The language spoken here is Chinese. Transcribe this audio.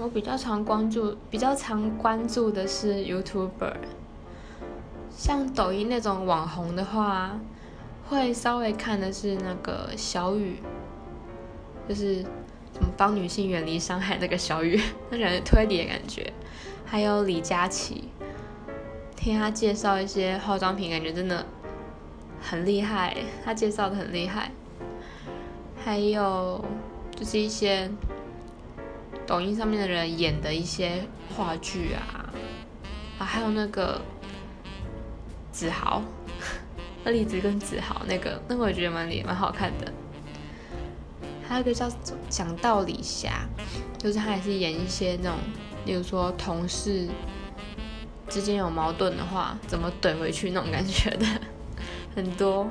我比较常关注，比较常关注的是 YouTuber，像抖音那种网红的话，会稍微看的是那个小雨，就是什么帮女性远离伤害那个小雨，那感觉推理的感觉，还有李佳琦，听他介绍一些化妆品，感觉真的很厉害，他介绍的很厉害，还有就是一些。抖音上面的人演的一些话剧啊，啊，还有那个子豪，那李子跟子豪那个，那个我觉得蛮厉蛮好看的。还有一个叫讲道理侠，就是他也是演一些那种，例如说同事之间有矛盾的话，怎么怼回去那种感觉的，很多。